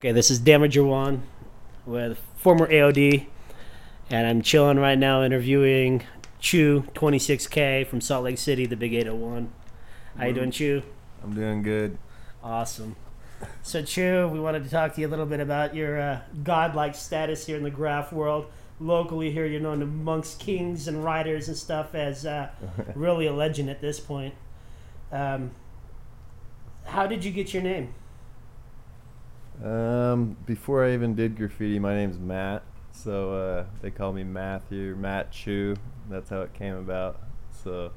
Okay, this is Damager One with former AOD, and I'm chilling right now interviewing Chew 26K from Salt Lake City, the Big 801. How you doing, Chew? I'm doing good. Awesome. So, Chew, we wanted to talk to you a little bit about your uh, godlike status here in the graff world. Locally, here you're known amongst kings and riders and stuff as uh, really a legend at this point. Um, how did you get your name? Um, before I even did graffiti, my name's Matt, so uh, they call me Matthew, Matt Chew. That's how it came about. So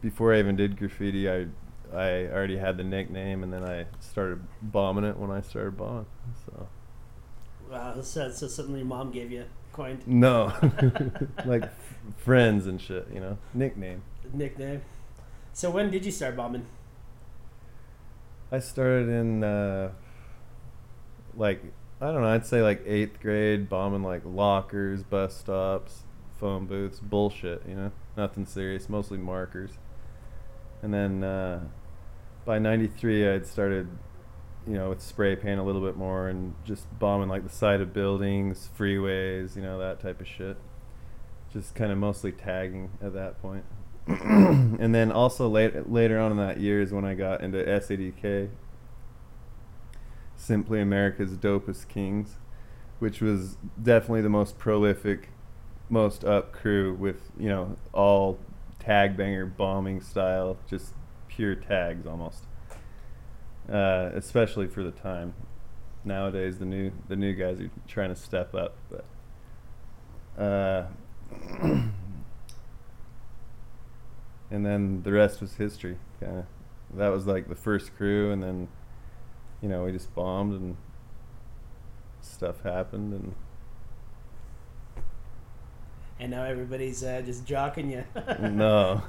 before I even did graffiti, I I already had the nickname, and then I started bombing it when I started bombing. So Wow, that's something your mom gave you, coined no, like f- friends and shit, you know, nickname. nickname. So when did you start bombing? I started in uh, like I don't know. I'd say like eighth grade, bombing like lockers, bus stops, phone booths, bullshit. You know, nothing serious, mostly markers. And then uh, by '93, I'd started, you know, with spray paint a little bit more and just bombing like the side of buildings, freeways, you know, that type of shit. Just kind of mostly tagging at that point. and then also late, later on in that year is when I got into SADK, Simply America's Dopest Kings, which was definitely the most prolific, most up crew with, you know, all tag banger bombing style, just pure tags almost. Uh, especially for the time. Nowadays, the new the new guys are trying to step up, but uh, and then the rest was history. Kind of, that was like the first crew, and then you know we just bombed and stuff happened, and And now everybody's uh, just jocking you. no,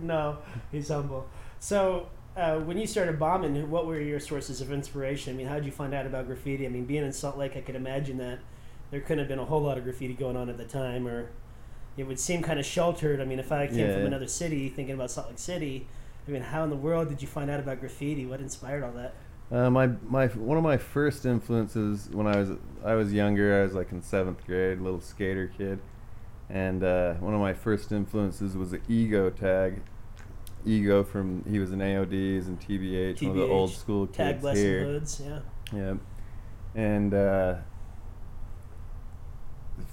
no, he's humble. So uh, when you started bombing, what were your sources of inspiration? I mean, how did you find out about graffiti? I mean, being in Salt Lake, I could imagine that there couldn't have been a whole lot of graffiti going on at the time, or it would seem kind of sheltered. I mean, if I came Yeah. from another city, thinking about Salt Lake City, I mean, how in the world did you find out about graffiti? What inspired all that? Uh, my my one of my first influences when I was I was younger, I was like in seventh grade, little skater kid, and uh, one of my first influences was the Ego tag. Ego from he was in AODs and TBH, one of the old school Tag kids here. hoods, yeah. Yeah, and uh,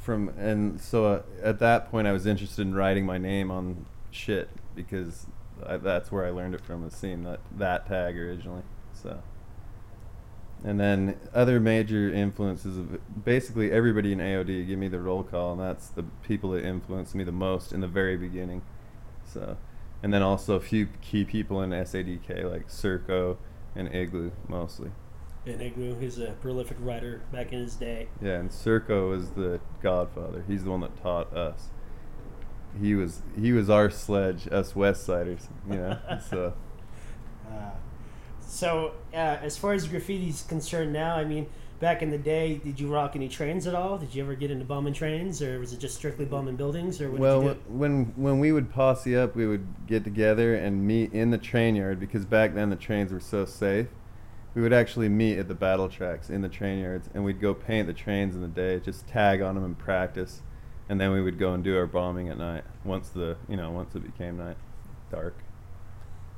from and so uh, at that point, I was interested in writing my name on shit because I, that's where I learned it from. Was seeing that that tag originally. So, and then other major influences of basically everybody in AOD give me the roll call, and that's the people that influenced me the most in the very beginning. So, and then also a few key people in SADK like Circo and Igloo mostly. And Igloo, he's a prolific writer back in his day. Yeah, and Circo is the godfather. He's the one that taught us. He was he was our sledge, us West Siders, you know. so so, uh, as far as graffiti's concerned now, I mean, back in the day, did you rock any trains at all? Did you ever get into bombing trains, or was it just strictly bombing buildings, or what well, did you do? when when we would posse up, we would get together and meet in the train yard because back then the trains were so safe. We would actually meet at the battle tracks in the train yards, and we'd go paint the trains in the day, just tag on them and practice, and then we would go and do our bombing at night once the you know once it became night, dark.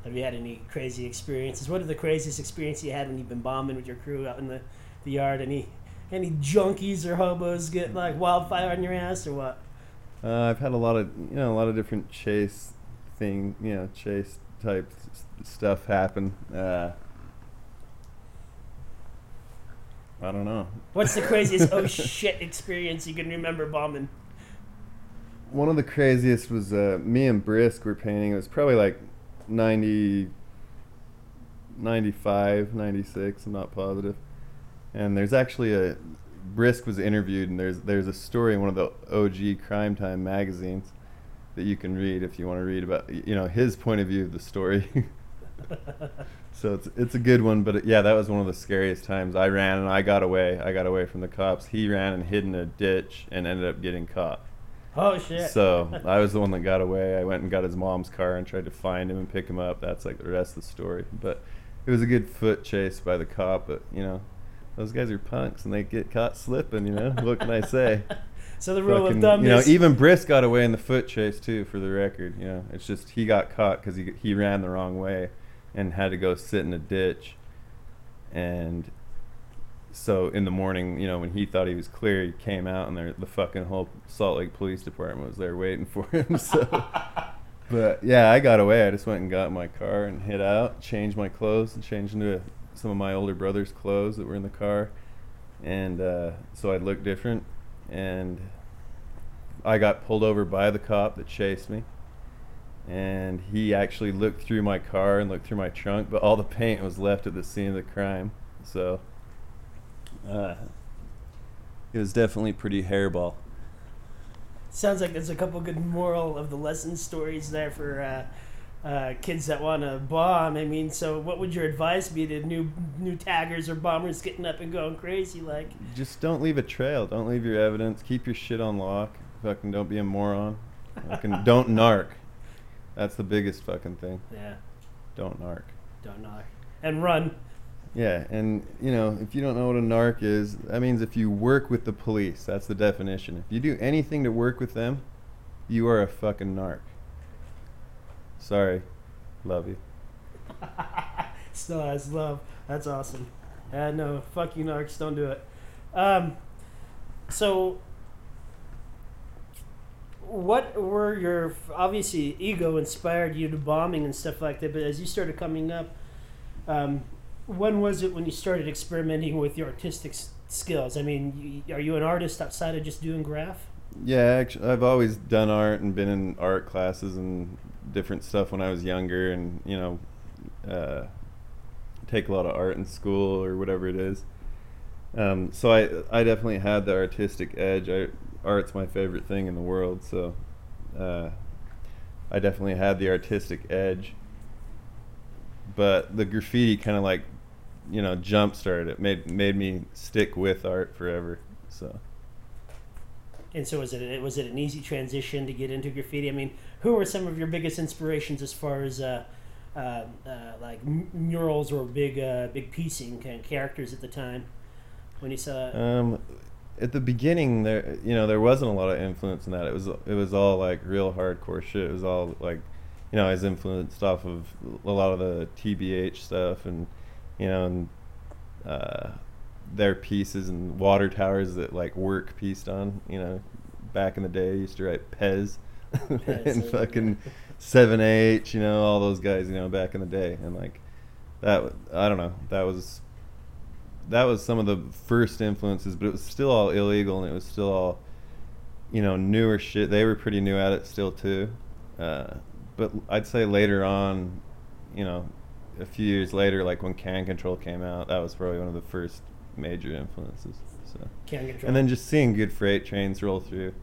Have you had any crazy experiences? What are the craziest experience you had when you've been bombing with your crew out in the, the yard? Any any junkies or hobos get like wildfire on your ass or what? Uh, I've had a lot of you know a lot of different chase thing you know chase type s- stuff happen. Uh, I don't know. What's the craziest oh shit experience you can remember bombing? One of the craziest was uh, me and Brisk were painting. It was probably like 90, 95, 96. I'm not positive. And there's actually a Brisk was interviewed, and there's there's a story in one of the OG Crime Time magazines that you can read if you want to read about you know his point of view of the story. so it's it's a good one, but yeah, that was one of the scariest times. I ran and I got away. I got away from the cops. He ran and hid in a ditch and ended up getting caught. Oh shit! So I was the one that got away. I went and got his mom's car and tried to find him and pick him up. That's like the rest of the story. But it was a good foot chase by the cop. But you know, those guys are punks and they get caught slipping. You know, what can I say? So the rule Fucking- of thumb is you know, is even Brisk got away in the foot chase too. For the record, you know, it's just he got caught because he he ran the wrong way, and had to go sit in a ditch, and so in the morning, you know, when he thought he was clear, he came out and there the fucking whole Salt Lake Police Department was there waiting for him. So, but yeah, I got away. I just went and got my car and hid out, changed my clothes, and changed into some of my older brother's clothes that were in the car, and uh, so I'd look different. And I got pulled over by the cop that chased me. And he actually looked through my car and looked through my trunk, but all the paint was left at the scene of the crime. So uh, it was definitely pretty hairball. sounds like there's a couple good moral of the lesson stories there for uh, uh, kids that want to bomb. I mean, so what would your advice be to new new taggers or bombers getting up and going crazy? Like, Just don't leave a trail. Don't leave your evidence. Keep your shit on lock. Fucking don't be a moron. Fucking don't narc. That's the biggest fucking thing. yeah, Don't narc. don't knock and run. Yeah, and you know, if you don't know what a narc is, that means if you work with the police, that's the definition. If you do anything to work with them, you are a fucking narc. Sorry. Love you. Still has love. That's awesome. Uh, no, fuck you, narcs. Don't do it. Um, so, what were your obviously Ego inspired you to bombing and stuff like that? But as you started coming up, um, when was it when you started experimenting with your artistic skills? I mean, you, are you an artist outside of just doing graff? Yeah, actually, I've always done art and been in art classes and different stuff when I was younger, and you know, uh, take a lot of art in school or whatever it is. Um, so I I definitely had the artistic edge. I, art's my favorite thing in the world, so uh, I definitely had the artistic edge. But the graffiti kind of like, you know, jump started it. Made made me stick with art forever. So. And so was it was it an easy transition to get into graffiti? I mean, who were some of your biggest inspirations as far as uh, uh, uh, like m- murals or big uh, big piecing kind of characters at the time when you saw? Um, at the beginning, there you know there wasn't a lot of influence in that. It was it was all like real hardcore shit. It was all like, you know, I was influenced off of a lot of the TBH stuff and, you know, and uh, their pieces and water towers that like work pieced on. You know, back in the day, I used to write Pez, Pez, and fucking Seven H. You know, all those guys. You know, back in the day, and like that. I don't know. That was that was some of the first influences, but it was still all illegal and it was still all, you know, newer shit. They were pretty new at it still too. Uh, but I'd say later on, you know, a few years later, like when Can Control came out, that was probably one of the first major influences. So, Can control. and then just seeing good freight trains roll through,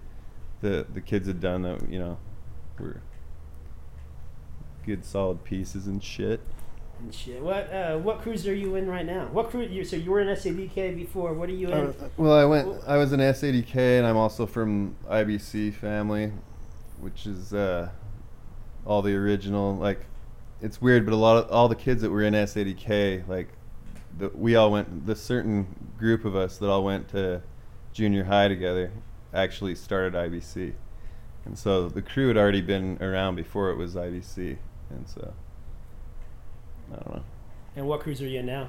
the the kids had done that, you know, were good solid pieces and shit. and shit. What uh, what crews are you in right now? What crews? You, so you were in SADK before. What are you in? Uh, well, I went. I was an SADK, and I'm also from IBC family, which is uh, all the original. Like, it's weird, but a lot of all the kids that were in SADK, like, the, we all went. The certain group of us that all went to junior high together, actually started IBC, and so the crew had already been around before it was IBC, and so I don't know. and what crews are you in now?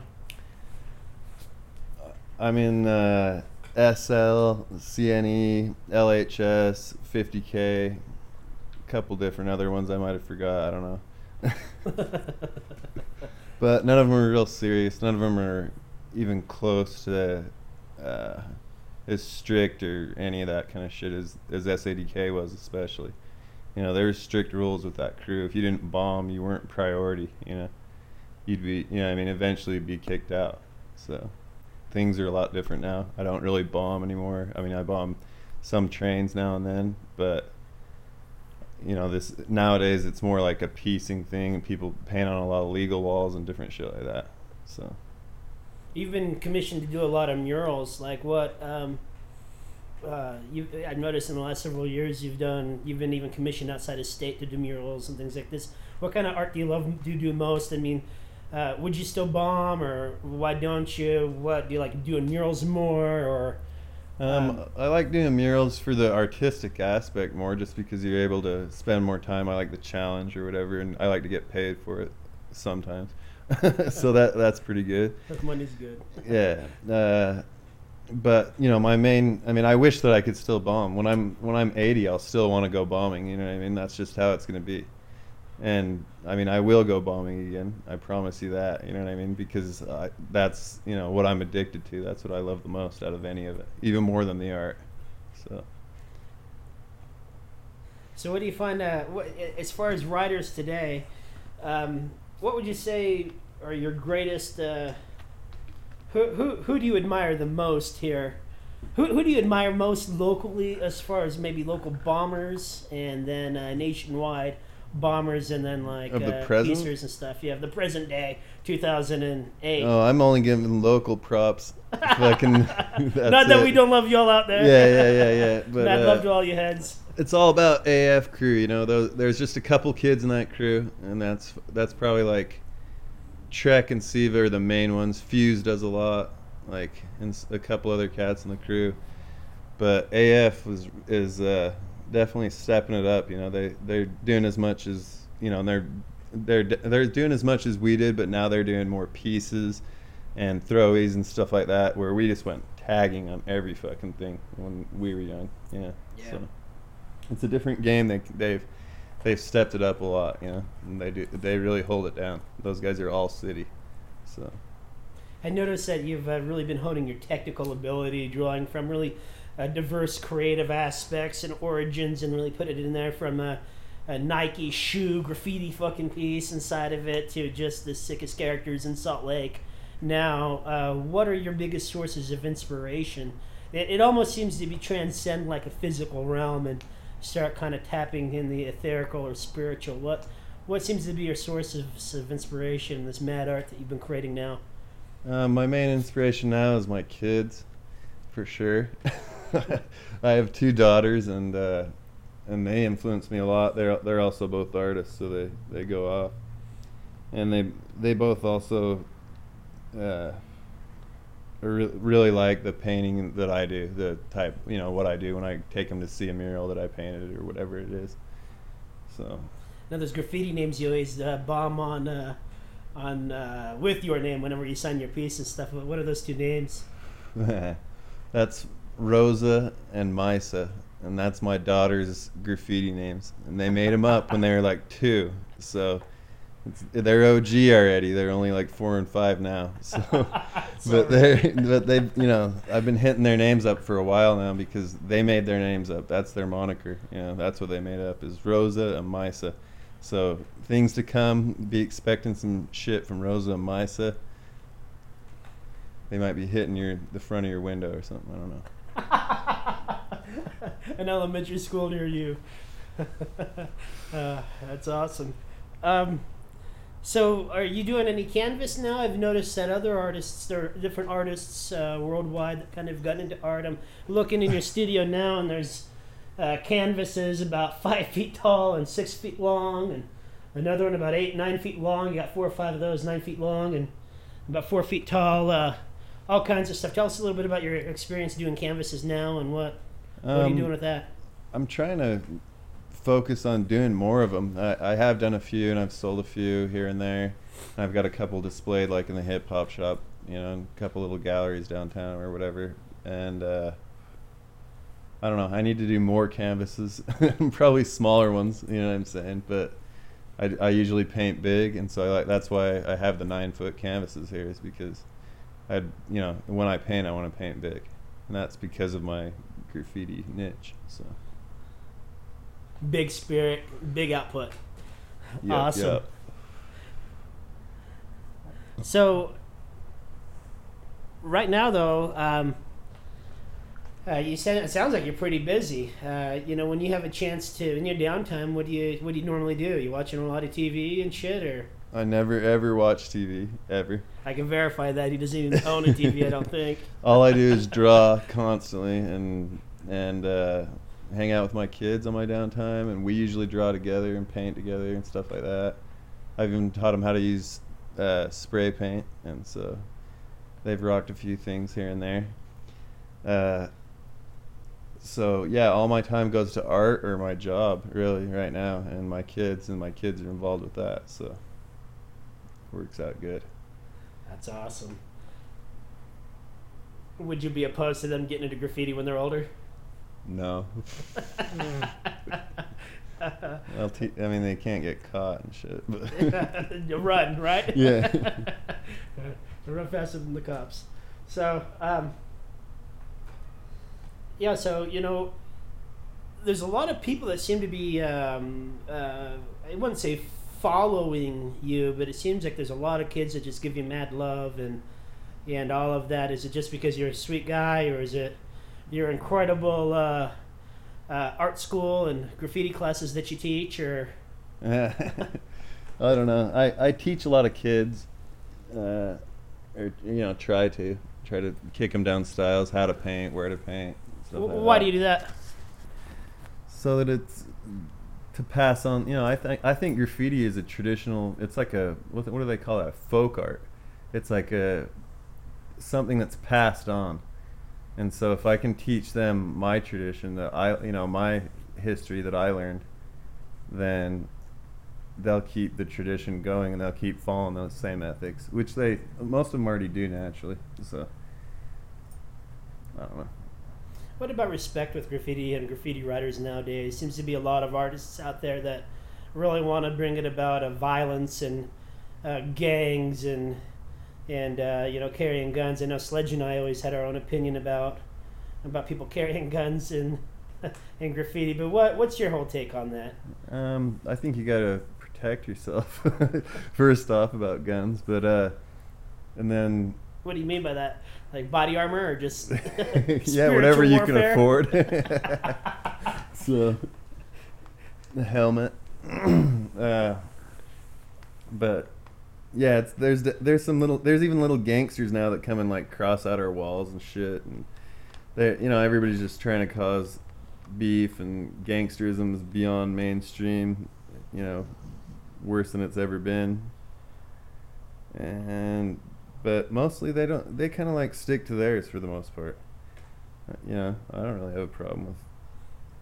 I'm in uh, SL, CNE, LHS, 50K, a couple different other ones I might have forgot. I don't know. but none of them are real serious. None of them are even close to uh, as strict or any of that kind of shit as, as SADK was, especially. You know, there were strict rules with that crew. If you didn't bomb, you weren't priority. You know, you'd be, you know, I mean, eventually be kicked out. So things are a lot different now. I don't really bomb anymore. I mean, I bomb some trains now and then, but you know, this nowadays it's more like a piecing thing, and people paint on a lot of legal walls and different shit like that. So You've been commissioned to do a lot of murals. Like what? Um, uh, you, I've noticed in the last several years you've done. You've been even commissioned outside of state to do murals and things like this. What kind of art do you love? Do you do most? I mean, uh, would you still bomb, or why don't you? What do you like doing murals more, or Um, Um, I like doing murals for the artistic aspect more, just because you're able to spend more time. I like the challenge or whatever, and I like to get paid for it sometimes. so that that's pretty good. money's good? Yeah. Uh, but you know, my main. I mean, I wish that I could still bomb. When I'm when I'm 80, I'll still want to go bombing. You know what I mean? That's just how it's gonna be. And I mean, I will go bombing again. I promise you that. You know what I mean? Because that's you know what I'm addicted to. That's what I love the most out of any of it, even more than the art. So. So, what do you find? Uh, what, as far as writers today, um, what would you say are your greatest? Uh, who, who who do you admire the most here? Who, who do you admire most locally, as far as maybe local bombers, and then uh, nationwide bombers, and then like Of the uh, present? and stuff? You have the present day, two thousand and eight. Oh, I'm only giving local props. I that's Not that it. we don't love you all out there. Yeah, yeah, yeah, yeah. But Mad uh, love to all you heads. it's all about AF crew, you know. There's just a couple kids in that crew, and that's that's probably like Trek and Siva are the main ones. Fuse does a lot, like, and a couple other cats in the crew. But AF was is uh, definitely stepping it up. You know, they they're doing as much as you know, and they're they're they're doing as much as we did, but now they're doing more pieces and throwies and stuff like that. Where we just went tagging on every fucking thing when we were young. Yeah. Yeah. So it's a different game. They they've they've stepped it up a lot. You know, and they do they really hold it down. Those guys are all city. So. I noticed that you've uh, really been honing your technical ability, drawing from really uh, diverse creative aspects and origins, and really put it in there from a, a Nike shoe graffiti fucking piece inside of it to just the sickest characters in Salt Lake. Now, uh, what are your biggest sources of inspiration? It, it almost seems to be transcend like a physical realm and start kind of tapping in the etherical or spiritual. What what seems to be your sources of inspiration in this mad art that you've been creating now? Uh, my main inspiration now is my kids, for sure. I have two daughters, and uh, and they influence me a lot. They're they're also both artists, so they, they go off, and they they both also uh, re- really like the painting that I do, the type you know what I do when I take them to see a mural that I painted or whatever it is. So Now, those graffiti names you always uh, bomb on uh, on uh, with your name whenever you sign your piece and stuff. What are those two names? that's Rosa and Misa, and that's my daughter's graffiti names. And they made them up when they were like two, so it's, they're OG already. They're only like four and five now. So, but they, but they, you know, I've been hitting their names up for a while now because they made their names up. That's their moniker. You know, that's what they made up is Rosa and Misa. So things to come. Be expecting some shit from Rosa and Misa. They might be hitting your the front of your window or something. I don't know. An elementary school near you. uh, that's awesome. Um, so, are you doing any canvas now? I've noticed that other artists, there are different artists uh, worldwide that kind of got into art. I'm looking in your studio now, and there's uh, canvases about five feet tall and six feet long, and another one about eight, nine feet long. You got four or five of those, nine feet long, and about four feet tall. Uh, all kinds of stuff. Tell us a little bit about your experience doing canvases now, and what what are you Um, doing with that? I'm trying to focus on doing more of them. I, I have done a few, and I've sold a few here and there. And I've got a couple displayed, like in the hip hop shop, you know, and a couple little galleries downtown or whatever. And uh, I don't know. I need to do more canvases, probably smaller ones. You know what I'm saying? But I, I usually paint big, and so I like that's why I have the nine foot canvases here, is because I, you know, when I paint, I want to paint big, and that's because of my graffiti niche. So. Big spirit, big output. Yep, awesome. yep. So, right now though, um, uh, you said it sounds like you're pretty busy. Uh, you know, when you have a chance to in your downtime, what do you what do you normally do? You watching a lot of TV and shit, or I never ever watch TV ever. I can verify that he doesn't even own a TV. I don't think. All I do is draw constantly and and uh, hang out with my kids on my downtime, and we usually draw together and paint together and stuff like that. I've even taught them how to use uh, spray paint, and so they've rocked a few things here and there. Uh, so yeah, all my time goes to art or my job really right now, and my kids, and my kids are involved with that, so works out good. That's awesome. Would you be opposed to them getting into graffiti when they're older? No. Te- I mean, they can't get caught and shit. But you run, right? Yeah. you run faster than the cops. So, um, yeah, so, you know, there's a lot of people that seem to be, um, uh, I wouldn't say following you, but it seems like there's a lot of kids that just give you mad love and and all of that. Is it just because you're a sweet guy, or is it your incredible uh, uh, art school and graffiti classes that you teach, or I don't know. I, I teach a lot of kids, uh, or you know, try to try to kick them down styles, how to paint, where to paint. Stuff w- like why that. do you do that? so that it's to pass on. You know, I think I think graffiti is a traditional. It's like a what, what do they call that? Folk art. It's like a something that's passed on. And so if I can teach them my tradition that I you know my history that I learned, then they'll keep the tradition going and they'll keep following those same ethics, which they most of them already do naturally. So I don't know. What about respect with graffiti and graffiti writers nowadays? Seems to be a lot of artists out there that really want to bring it about of violence and uh, gangs and and uh, you know carrying guns. I know Sledge and I always had our own opinion about about people carrying guns and in graffiti. But what what's your whole take on that? Um, I think you gotta protect yourself first off about guns, but uh, and then What do you mean by that? Like body armor or just yeah, whatever you can afford. so the helmet, uh, but yeah, it's there's there's some little there's even little gangsters now that come and like cross out our walls and shit, and they you know everybody's just trying to cause beef and gangsterism is beyond mainstream, you know, worse than it's ever been. And but mostly they don't they kind of like stick to theirs for the most part. Uh, You know, I don't really have a problem with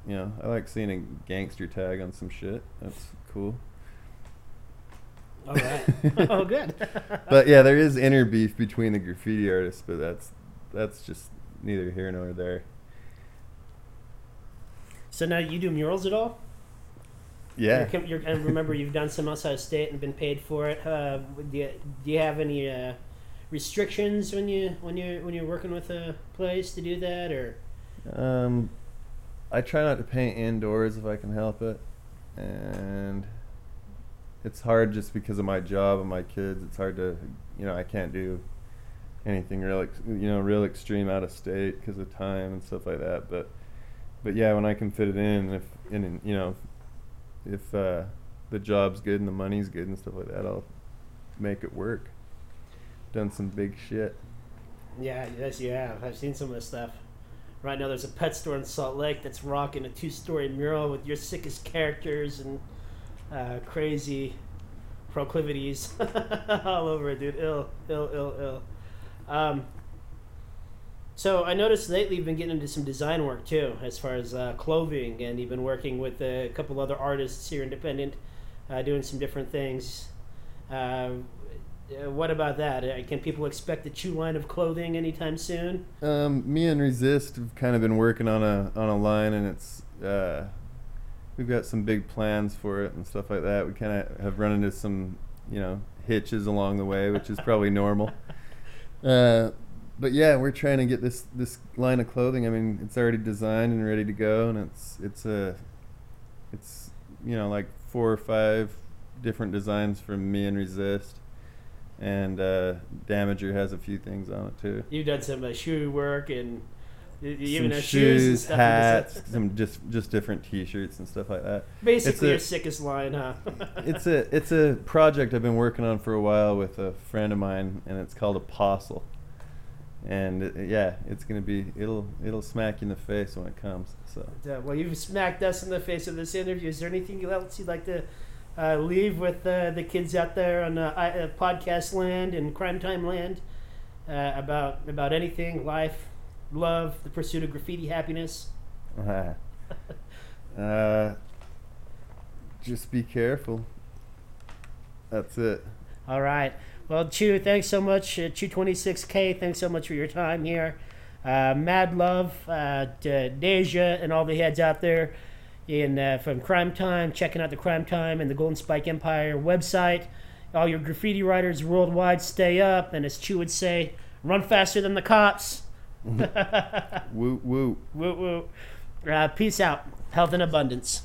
you know, I like seeing a gangster tag on some shit. That's cool. All right. oh, good. But yeah, there is inner beef between the graffiti artists, but that's that's just neither here nor there. so now you do murals at all? Yeah. You're, you're, and remember, you've done some outside of state and been paid for it. Uh, do, you, do you have any uh, restrictions when you when you when you're working with a place to do that, or Um, I try not to paint indoors if I can help it, and it's hard just because of my job and my kids. It's hard to, you know, I can't do anything real, you know, real extreme out of state because of time and stuff like that. But, but yeah, when I can fit it in, if in, you know, if uh, the job's good and the money's good and stuff like that, I'll make it work. Done some big shit. yeah, yes, you have. I've seen some of this stuff. Right now, there's a pet store in Salt Lake that's rocking a two-story mural with your sickest characters and uh, crazy proclivities all over it, dude. Ill, ill, ill, ill. Um, so I noticed lately you've been getting into some design work too, as far as uh, clothing, and you've been working with a couple other artists here, independent, uh, doing some different things. Uh, uh, what about that? Uh, can people expect a chew line of clothing anytime soon? Um, me and Resist have kind of been working on a on a line, and it's uh, we've got some big plans for it and stuff like that. We kind of have run into some you know hitches along the way, which is probably normal. Uh, but yeah, we're trying to get this this line of clothing. I mean, it's already designed and ready to go, and it's it's a it's you know like four or five different designs from me and Resist. And uh, Damager has a few things on it too. You've done some uh, shoe work and even some shoes, and shoes, stuff. hats, some just just different T-shirts and stuff like that. Basically, it's a- your sickest line, huh? It's a it's a project I've been working on for a while with a friend of mine, and it's called Apostle. And it, yeah, it's gonna be it'll it'll smack you in the face when it comes. So Uh, well, you've smacked us in the face of this interview. Is there anything else you'd like to uh, leave with uh, the kids out there on uh, uh, podcast land and crime time land uh, about about anything, life, love, the pursuit of graffiti happiness. uh, just be careful. That's it. All right. Well, Chew, thanks so much. Uh, Chew26K, thanks so much for your time here. Uh, mad love uh, to Deja and all the heads out there in uh, from Crime Time, checking out the Crime Time and the Golden Spike Empire website. All your graffiti writers worldwide, stay up. And as Chew would say, run faster than the cops. Woo woo. Woo woo. Uh, peace out. Health and abundance.